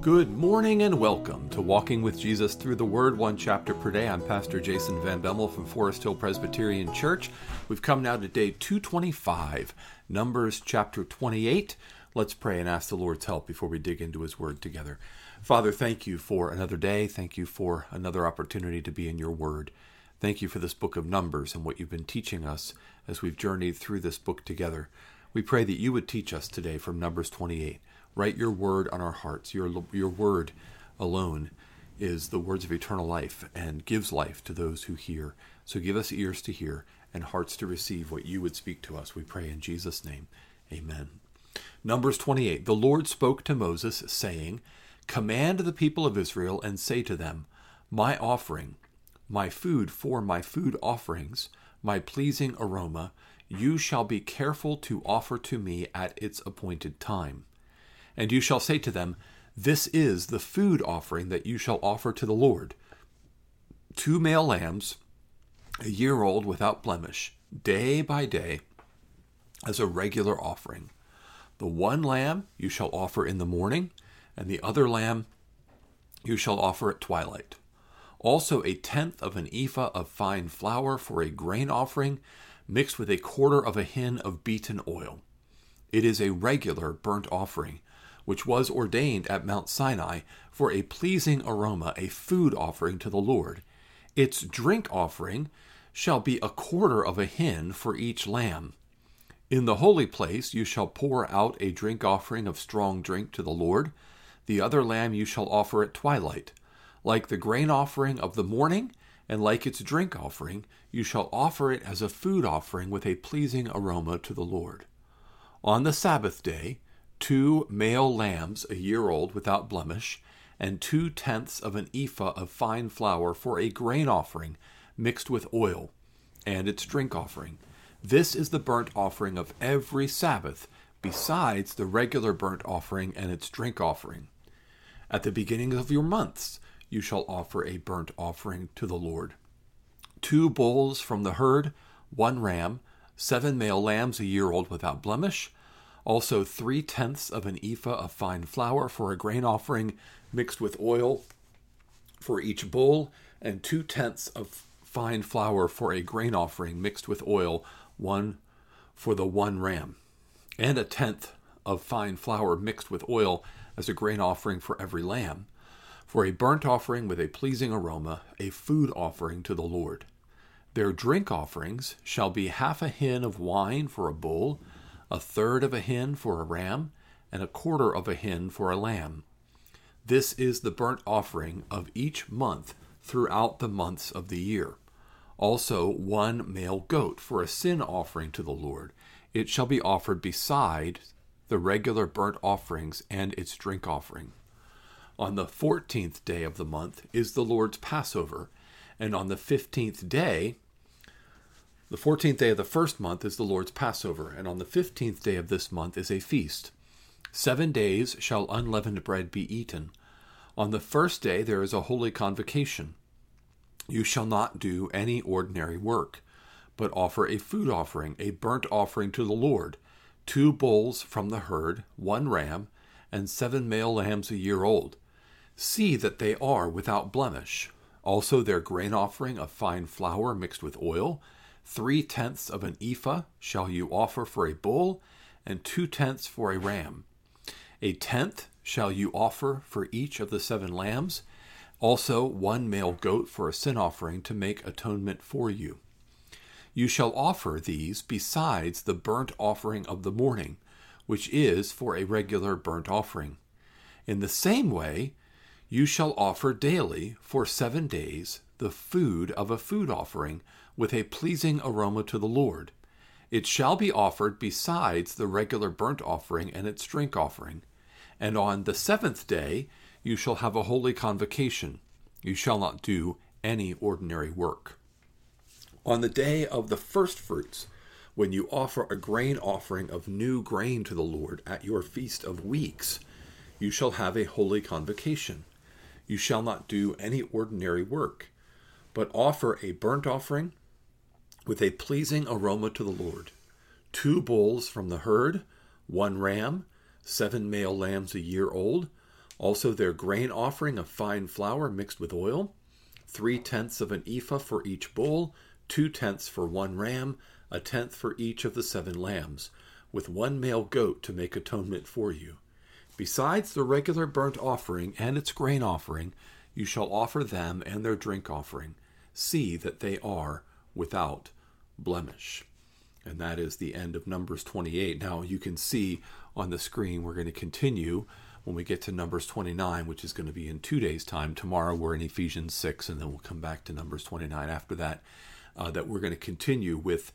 Good morning and welcome to Walking with Jesus Through the Word, one chapter per day. I'm Pastor Jason Van Bemmel from Forest Hill Presbyterian Church. We've come now to day 225, Numbers chapter 28. Let's pray and ask the Lord's help before we dig into His Word together. Father, thank you for another day. Thank you for another opportunity to be in your Word. Thank you for this book of Numbers and what you've been teaching us as we've journeyed through this book together. We pray that you would teach us today from Numbers 28 Write your word on our hearts. Your, your word alone is the words of eternal life and gives life to those who hear. So give us ears to hear and hearts to receive what you would speak to us. We pray in Jesus' name. Amen. Numbers 28 The Lord spoke to Moses, saying, Command the people of Israel and say to them, My offering, my food for my food offerings, my pleasing aroma, you shall be careful to offer to me at its appointed time. And you shall say to them, This is the food offering that you shall offer to the Lord two male lambs, a year old without blemish, day by day, as a regular offering. The one lamb you shall offer in the morning, and the other lamb you shall offer at twilight. Also, a tenth of an ephah of fine flour for a grain offering, mixed with a quarter of a hin of beaten oil. It is a regular burnt offering which was ordained at Mount Sinai for a pleasing aroma, a food offering to the Lord. Its drink offering shall be a quarter of a hin for each lamb. In the holy place you shall pour out a drink offering of strong drink to the Lord. The other lamb you shall offer at twilight. Like the grain offering of the morning, and like its drink offering, you shall offer it as a food offering with a pleasing aroma to the Lord. On the Sabbath day, two male lambs a year old without blemish, and two tenths of an ephah of fine flour for a grain offering mixed with oil, and its drink offering. This is the burnt offering of every Sabbath, besides the regular burnt offering and its drink offering. At the beginning of your months, you shall offer a burnt offering to the Lord. Two bulls from the herd, one ram, seven male lambs a year old without blemish, also three tenths of an ephah of fine flour for a grain offering mixed with oil for each bull, and two tenths of fine flour for a grain offering mixed with oil, one for the one ram, and a tenth of fine flour mixed with oil as a grain offering for every lamb, for a burnt offering with a pleasing aroma, a food offering to the Lord. Their drink offerings shall be half a hin of wine for a bull, a third of a hin for a ram, and a quarter of a hin for a lamb. This is the burnt offering of each month throughout the months of the year. Also, one male goat for a sin offering to the Lord. It shall be offered beside the regular burnt offerings and its drink offering. On the fourteenth day of the month is the Lord's Passover, and on the fifteenth day the fourteenth day of the first month is the Lord's Passover, and on the fifteenth day of this month is a feast. Seven days shall unleavened bread be eaten. On the first day there is a holy convocation. You shall not do any ordinary work, but offer a food offering, a burnt offering to the Lord, two bulls from the herd, one ram, and seven male lambs a year old. See that they are without blemish. Also their grain offering of fine flour mixed with oil, Three tenths of an ephah shall you offer for a bull, and two tenths for a ram. A tenth shall you offer for each of the seven lambs, also one male goat for a sin offering to make atonement for you. You shall offer these besides the burnt offering of the morning, which is for a regular burnt offering. In the same way, you shall offer daily for seven days the food of a food offering with a pleasing aroma to the Lord. It shall be offered besides the regular burnt offering and its drink offering. And on the seventh day you shall have a holy convocation. You shall not do any ordinary work. On the day of the first fruits, when you offer a grain offering of new grain to the Lord at your feast of weeks, you shall have a holy convocation. You shall not do any ordinary work, but offer a burnt offering with a pleasing aroma to the Lord. Two bulls from the herd, one ram, seven male lambs a year old, Also, their grain offering of fine flour mixed with oil, three tenths of an ephah for each bull, two tenths for one ram, a tenth for each of the seven lambs, with one male goat to make atonement for you. Besides the regular burnt offering and its grain offering, you shall offer them and their drink offering. See that they are without blemish. And that is the end of Numbers 28. Now you can see on the screen, we're going to continue when we get to Numbers 29, which is going to be in two days' time. Tomorrow we're in Ephesians 6, and then we'll come back to Numbers 29 after that. Uh, that we're going to continue with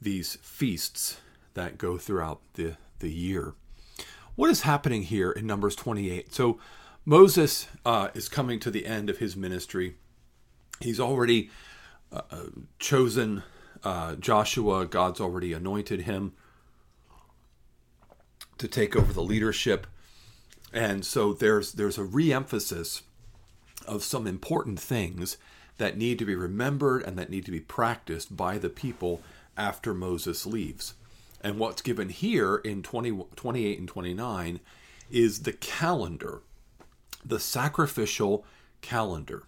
these feasts that go throughout the, the year. What is happening here in Numbers 28? So Moses uh, is coming to the end of his ministry. He's already uh, uh chosen uh, Joshua, God's already anointed him to take over the leadership. And so there's there's a reemphasis of some important things that need to be remembered and that need to be practiced by the people after Moses leaves. And what's given here in 20, 28 and 29 is the calendar, the sacrificial calendar.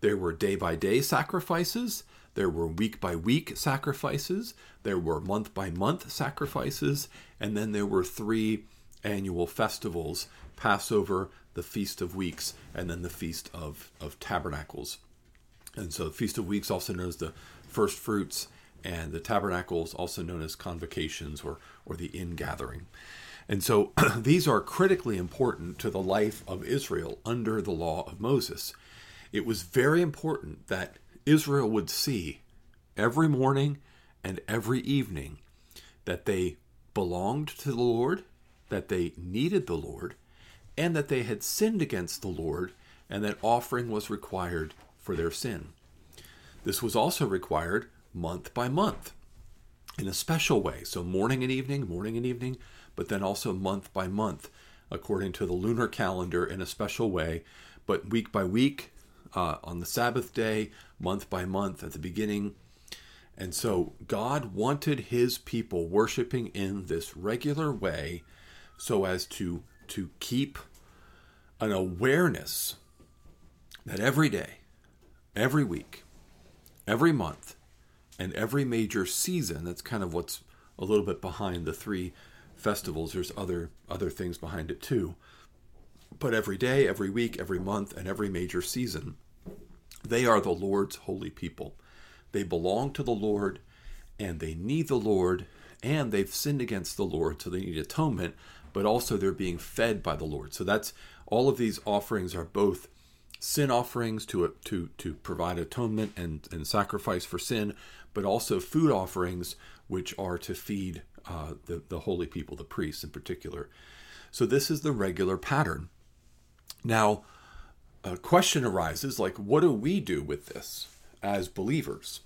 There were day by day sacrifices, there were week by week sacrifices, there were month by month sacrifices, and then there were three annual festivals Passover, the Feast of Weeks, and then the Feast of, of Tabernacles. And so, the Feast of Weeks, also known as the First Fruits, and the Tabernacles, also known as Convocations or, or the Ingathering. And so, these are critically important to the life of Israel under the law of Moses. It was very important that Israel would see every morning and every evening that they belonged to the Lord, that they needed the Lord, and that they had sinned against the Lord, and that offering was required for their sin. This was also required month by month in a special way. So, morning and evening, morning and evening, but then also month by month, according to the lunar calendar in a special way, but week by week, uh, on the Sabbath day, month by month at the beginning. And so God wanted his people worshiping in this regular way so as to, to keep an awareness that every day, every week, every month, and every major season, that's kind of what's a little bit behind the three festivals. There's other other things behind it too. But every day, every week, every month, and every major season they are the Lord's holy people. They belong to the Lord and they need the Lord and they've sinned against the Lord, so they need atonement, but also they're being fed by the Lord. So that's all of these offerings are both sin offerings to to to provide atonement and, and sacrifice for sin, but also food offerings which are to feed uh, the the holy people, the priests in particular. So this is the regular pattern. Now, a question arises like, what do we do with this as believers?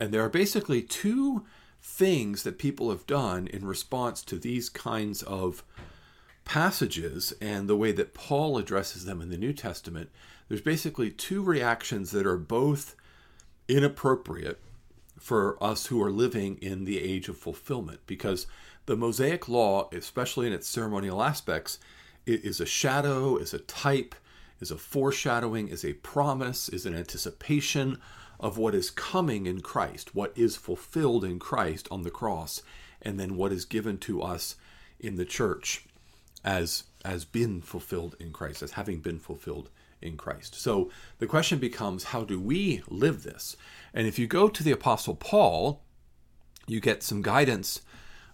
And there are basically two things that people have done in response to these kinds of passages and the way that Paul addresses them in the New Testament. There's basically two reactions that are both inappropriate for us who are living in the age of fulfillment because the Mosaic law, especially in its ceremonial aspects, is a shadow, is a type, is a foreshadowing, is a promise, is an anticipation of what is coming in Christ, what is fulfilled in Christ on the cross, and then what is given to us in the church as as been fulfilled in Christ, as having been fulfilled in Christ. So the question becomes how do we live this? And if you go to the apostle Paul, you get some guidance.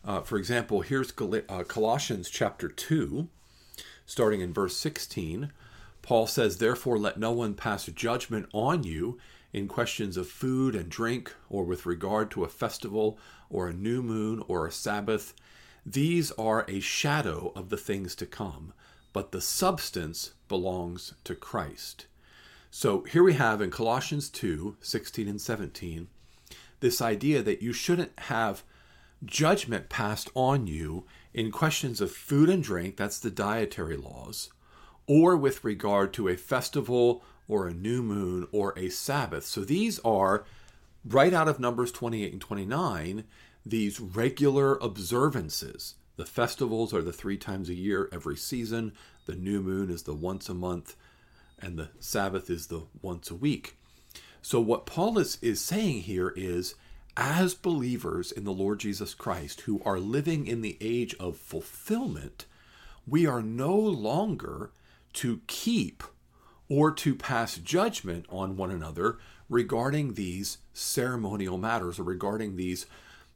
Uh, for example, here's uh, Colossians chapter 2, starting in verse 16. Paul says, Therefore, let no one pass judgment on you in questions of food and drink, or with regard to a festival, or a new moon, or a Sabbath. These are a shadow of the things to come, but the substance belongs to Christ. So here we have in Colossians 2 16 and 17 this idea that you shouldn't have judgment passed on you in questions of food and drink, that's the dietary laws, or with regard to a festival or a new moon or a Sabbath. So these are right out of Numbers 28 and 29, these regular observances. The festivals are the three times a year every season. the new moon is the once a month, and the Sabbath is the once a week. So, what Paul is, is saying here is as believers in the Lord Jesus Christ who are living in the age of fulfillment, we are no longer to keep or to pass judgment on one another regarding these ceremonial matters or regarding these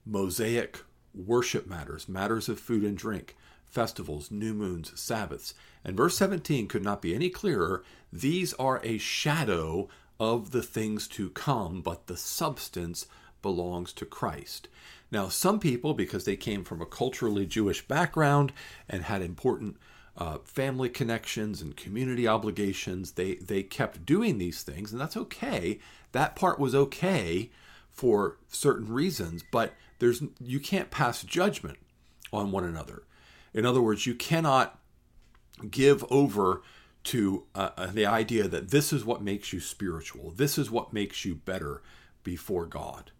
Mosaic worship matters, matters of food and drink, festivals, new moons, Sabbaths. And verse 17 could not be any clearer. These are a shadow of the things to come, but the substance belongs to Christ. Now, some people, because they came from a culturally Jewish background and had important uh, family connections and community obligations, they, they kept doing these things, and that's okay. That part was okay for certain reasons, but there's you can't pass judgment on one another. In other words, you cannot give over to uh, uh the idea that this is what makes you spiritual. This is what makes you better before God.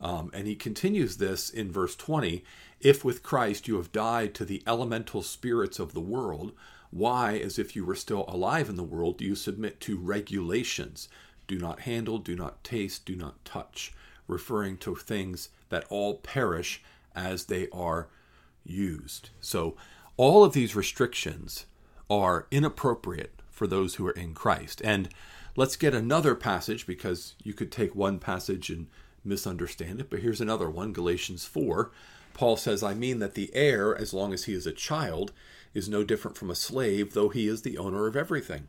Um, and he continues this in verse 20 If with Christ you have died to the elemental spirits of the world, why, as if you were still alive in the world, do you submit to regulations? Do not handle, do not taste, do not touch, referring to things that all perish as they are used. So, all of these restrictions are inappropriate for those who are in Christ. And let's get another passage because you could take one passage and misunderstand it. But here's another one Galatians 4. Paul says, I mean that the heir, as long as he is a child, is no different from a slave, though he is the owner of everything.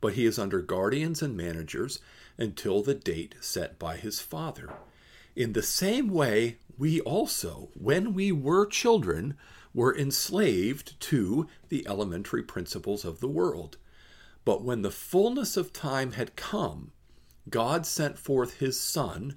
But he is under guardians and managers until the date set by his father. In the same way, we also, when we were children, were enslaved to the elementary principles of the world. But when the fullness of time had come, God sent forth his Son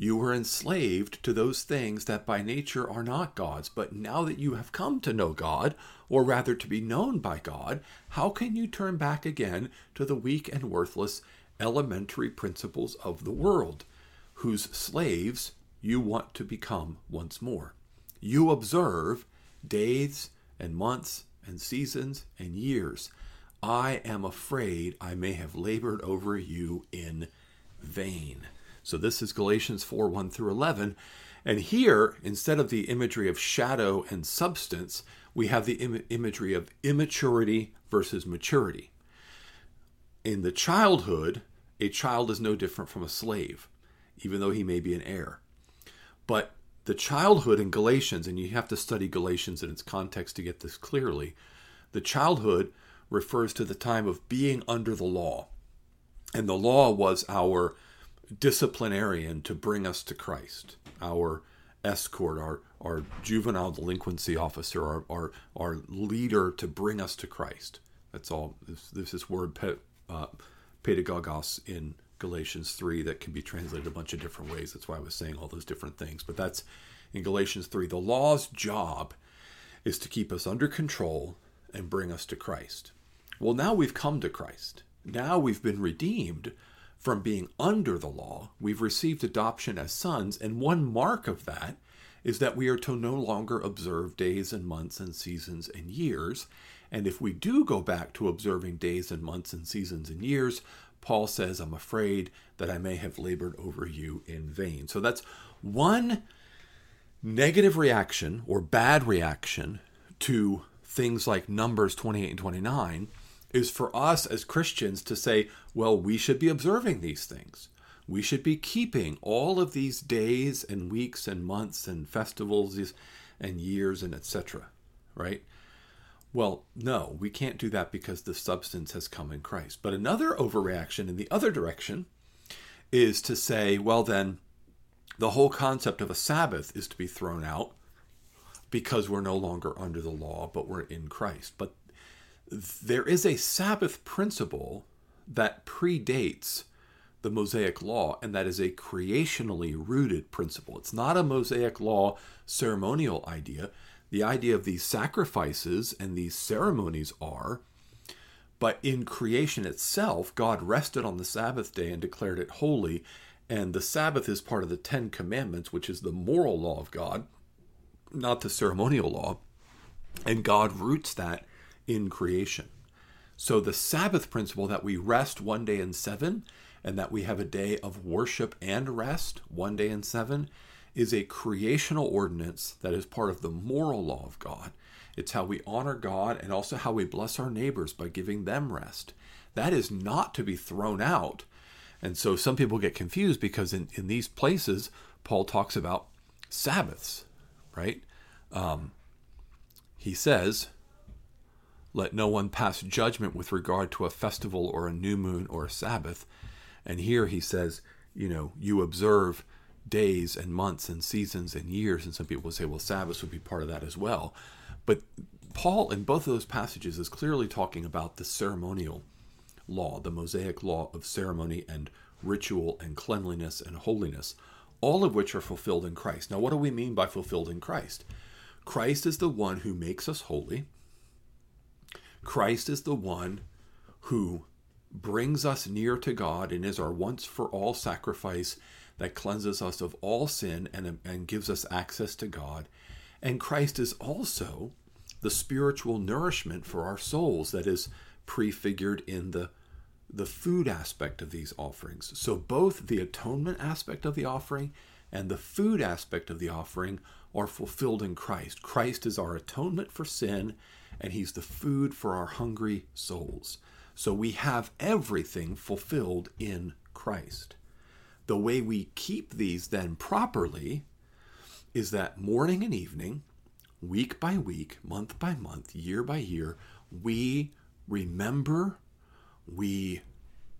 you were enslaved to those things that by nature are not God's. But now that you have come to know God, or rather to be known by God, how can you turn back again to the weak and worthless elementary principles of the world, whose slaves you want to become once more? You observe days and months and seasons and years. I am afraid I may have labored over you in vain. So this is Galatians 4 1 through 11. And here, instead of the imagery of shadow and substance, we have the Im- imagery of immaturity versus maturity. In the childhood, a child is no different from a slave, even though he may be an heir. But the childhood in Galatians, and you have to study Galatians in its context to get this clearly, the childhood refers to the time of being under the law. And the law was our disciplinarian to bring us to Christ, our escort, our, our juvenile delinquency officer, our, our, our leader to bring us to Christ. That's all. There's this word, pe, uh, pedagogos, in Galatians 3 that can be translated a bunch of different ways. That's why I was saying all those different things. But that's in Galatians 3. The law's job is to keep us under control and bring us to Christ. Well, now we've come to Christ. Now we've been redeemed from being under the law, we've received adoption as sons, and one mark of that is that we are to no longer observe days and months and seasons and years. And if we do go back to observing days and months and seasons and years, Paul says, I'm afraid that I may have labored over you in vain. So that's one negative reaction or bad reaction to things like Numbers 28 and 29 is for us as Christians to say, well, we should be observing these things. We should be keeping all of these days and weeks and months and festivals and years and etc. Right? Well, no, we can't do that because the substance has come in Christ. But another overreaction in the other direction is to say, well, then the whole concept of a Sabbath is to be thrown out because we're no longer under the law, but we're in Christ. But there is a Sabbath principle that predates the Mosaic law, and that is a creationally rooted principle. It's not a Mosaic law ceremonial idea. The idea of these sacrifices and these ceremonies are, but in creation itself, God rested on the Sabbath day and declared it holy. And the Sabbath is part of the Ten Commandments, which is the moral law of God, not the ceremonial law. And God roots that in creation. So the Sabbath principle that we rest one day in seven and that we have a day of worship and rest, one day in seven, is a creational ordinance that is part of the moral law of God. It's how we honor God and also how we bless our neighbors by giving them rest. That is not to be thrown out. And so some people get confused because in, in these places, Paul talks about Sabbaths, right? Um, he says, Let no one pass judgment with regard to a festival or a new moon or a Sabbath. And here he says, you know, you observe days and months and seasons and years. And some people say, well, Sabbaths would be part of that as well. But Paul, in both of those passages, is clearly talking about the ceremonial law, the Mosaic law of ceremony and ritual and cleanliness and holiness, all of which are fulfilled in Christ. Now, what do we mean by fulfilled in Christ? Christ is the one who makes us holy. Christ is the one who brings us near to God and is our once for all sacrifice that cleanses us of all sin and, and gives us access to God. And Christ is also the spiritual nourishment for our souls that is prefigured in the the food aspect of these offerings. So both the atonement aspect of the offering and the food aspect of the offering are fulfilled in Christ. Christ is our atonement for sin and he's the food for our hungry souls. So we have everything fulfilled in Christ. The way we keep these then properly is that morning and evening, week by week, month by month, year by year, we remember, we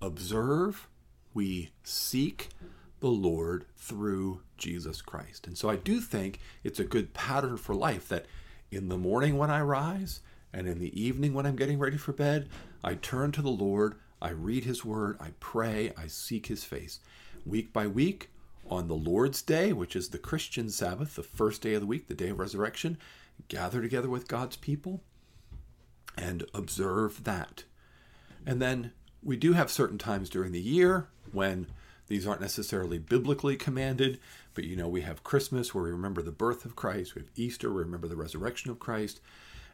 observe, we seek the Lord through Jesus Christ. And so I do think it's a good pattern for life that in the morning when I rise and in the evening when I'm getting ready for bed, I turn to the Lord, I read His Word, I pray, I seek His face. Week by week, on the Lord's Day, which is the Christian Sabbath, the first day of the week, the day of resurrection, gather together with God's people and observe that. And then we do have certain times during the year when these aren't necessarily biblically commanded, but you know, we have Christmas where we remember the birth of Christ, we have Easter, we remember the resurrection of Christ.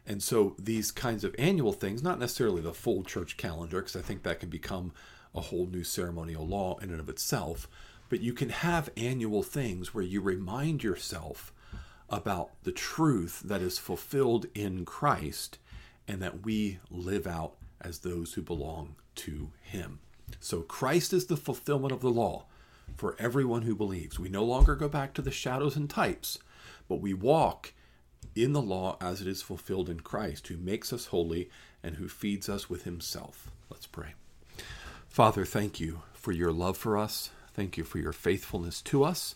And so these kinds of annual things, not necessarily the full church calendar, because I think that can become a whole new ceremonial law in and of itself, but you can have annual things where you remind yourself about the truth that is fulfilled in Christ and that we live out as those who belong to Him. So Christ is the fulfillment of the law for everyone who believes. We no longer go back to the shadows and types, but we walk in the law as it is fulfilled in Christ, who makes us holy and who feeds us with himself. Let's pray. Father, thank you for your love for us. Thank you for your faithfulness to us.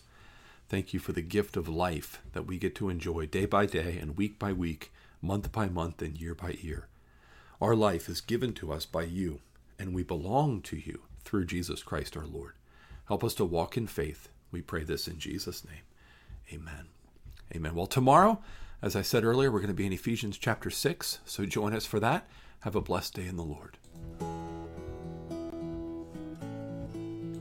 Thank you for the gift of life that we get to enjoy day by day and week by week, month by month, and year by year. Our life is given to us by you, and we belong to you through Jesus Christ our Lord. Help us to walk in faith. We pray this in Jesus' name. Amen. Amen. Well, tomorrow, as I said earlier, we're going to be in Ephesians chapter 6, so join us for that. Have a blessed day in the Lord.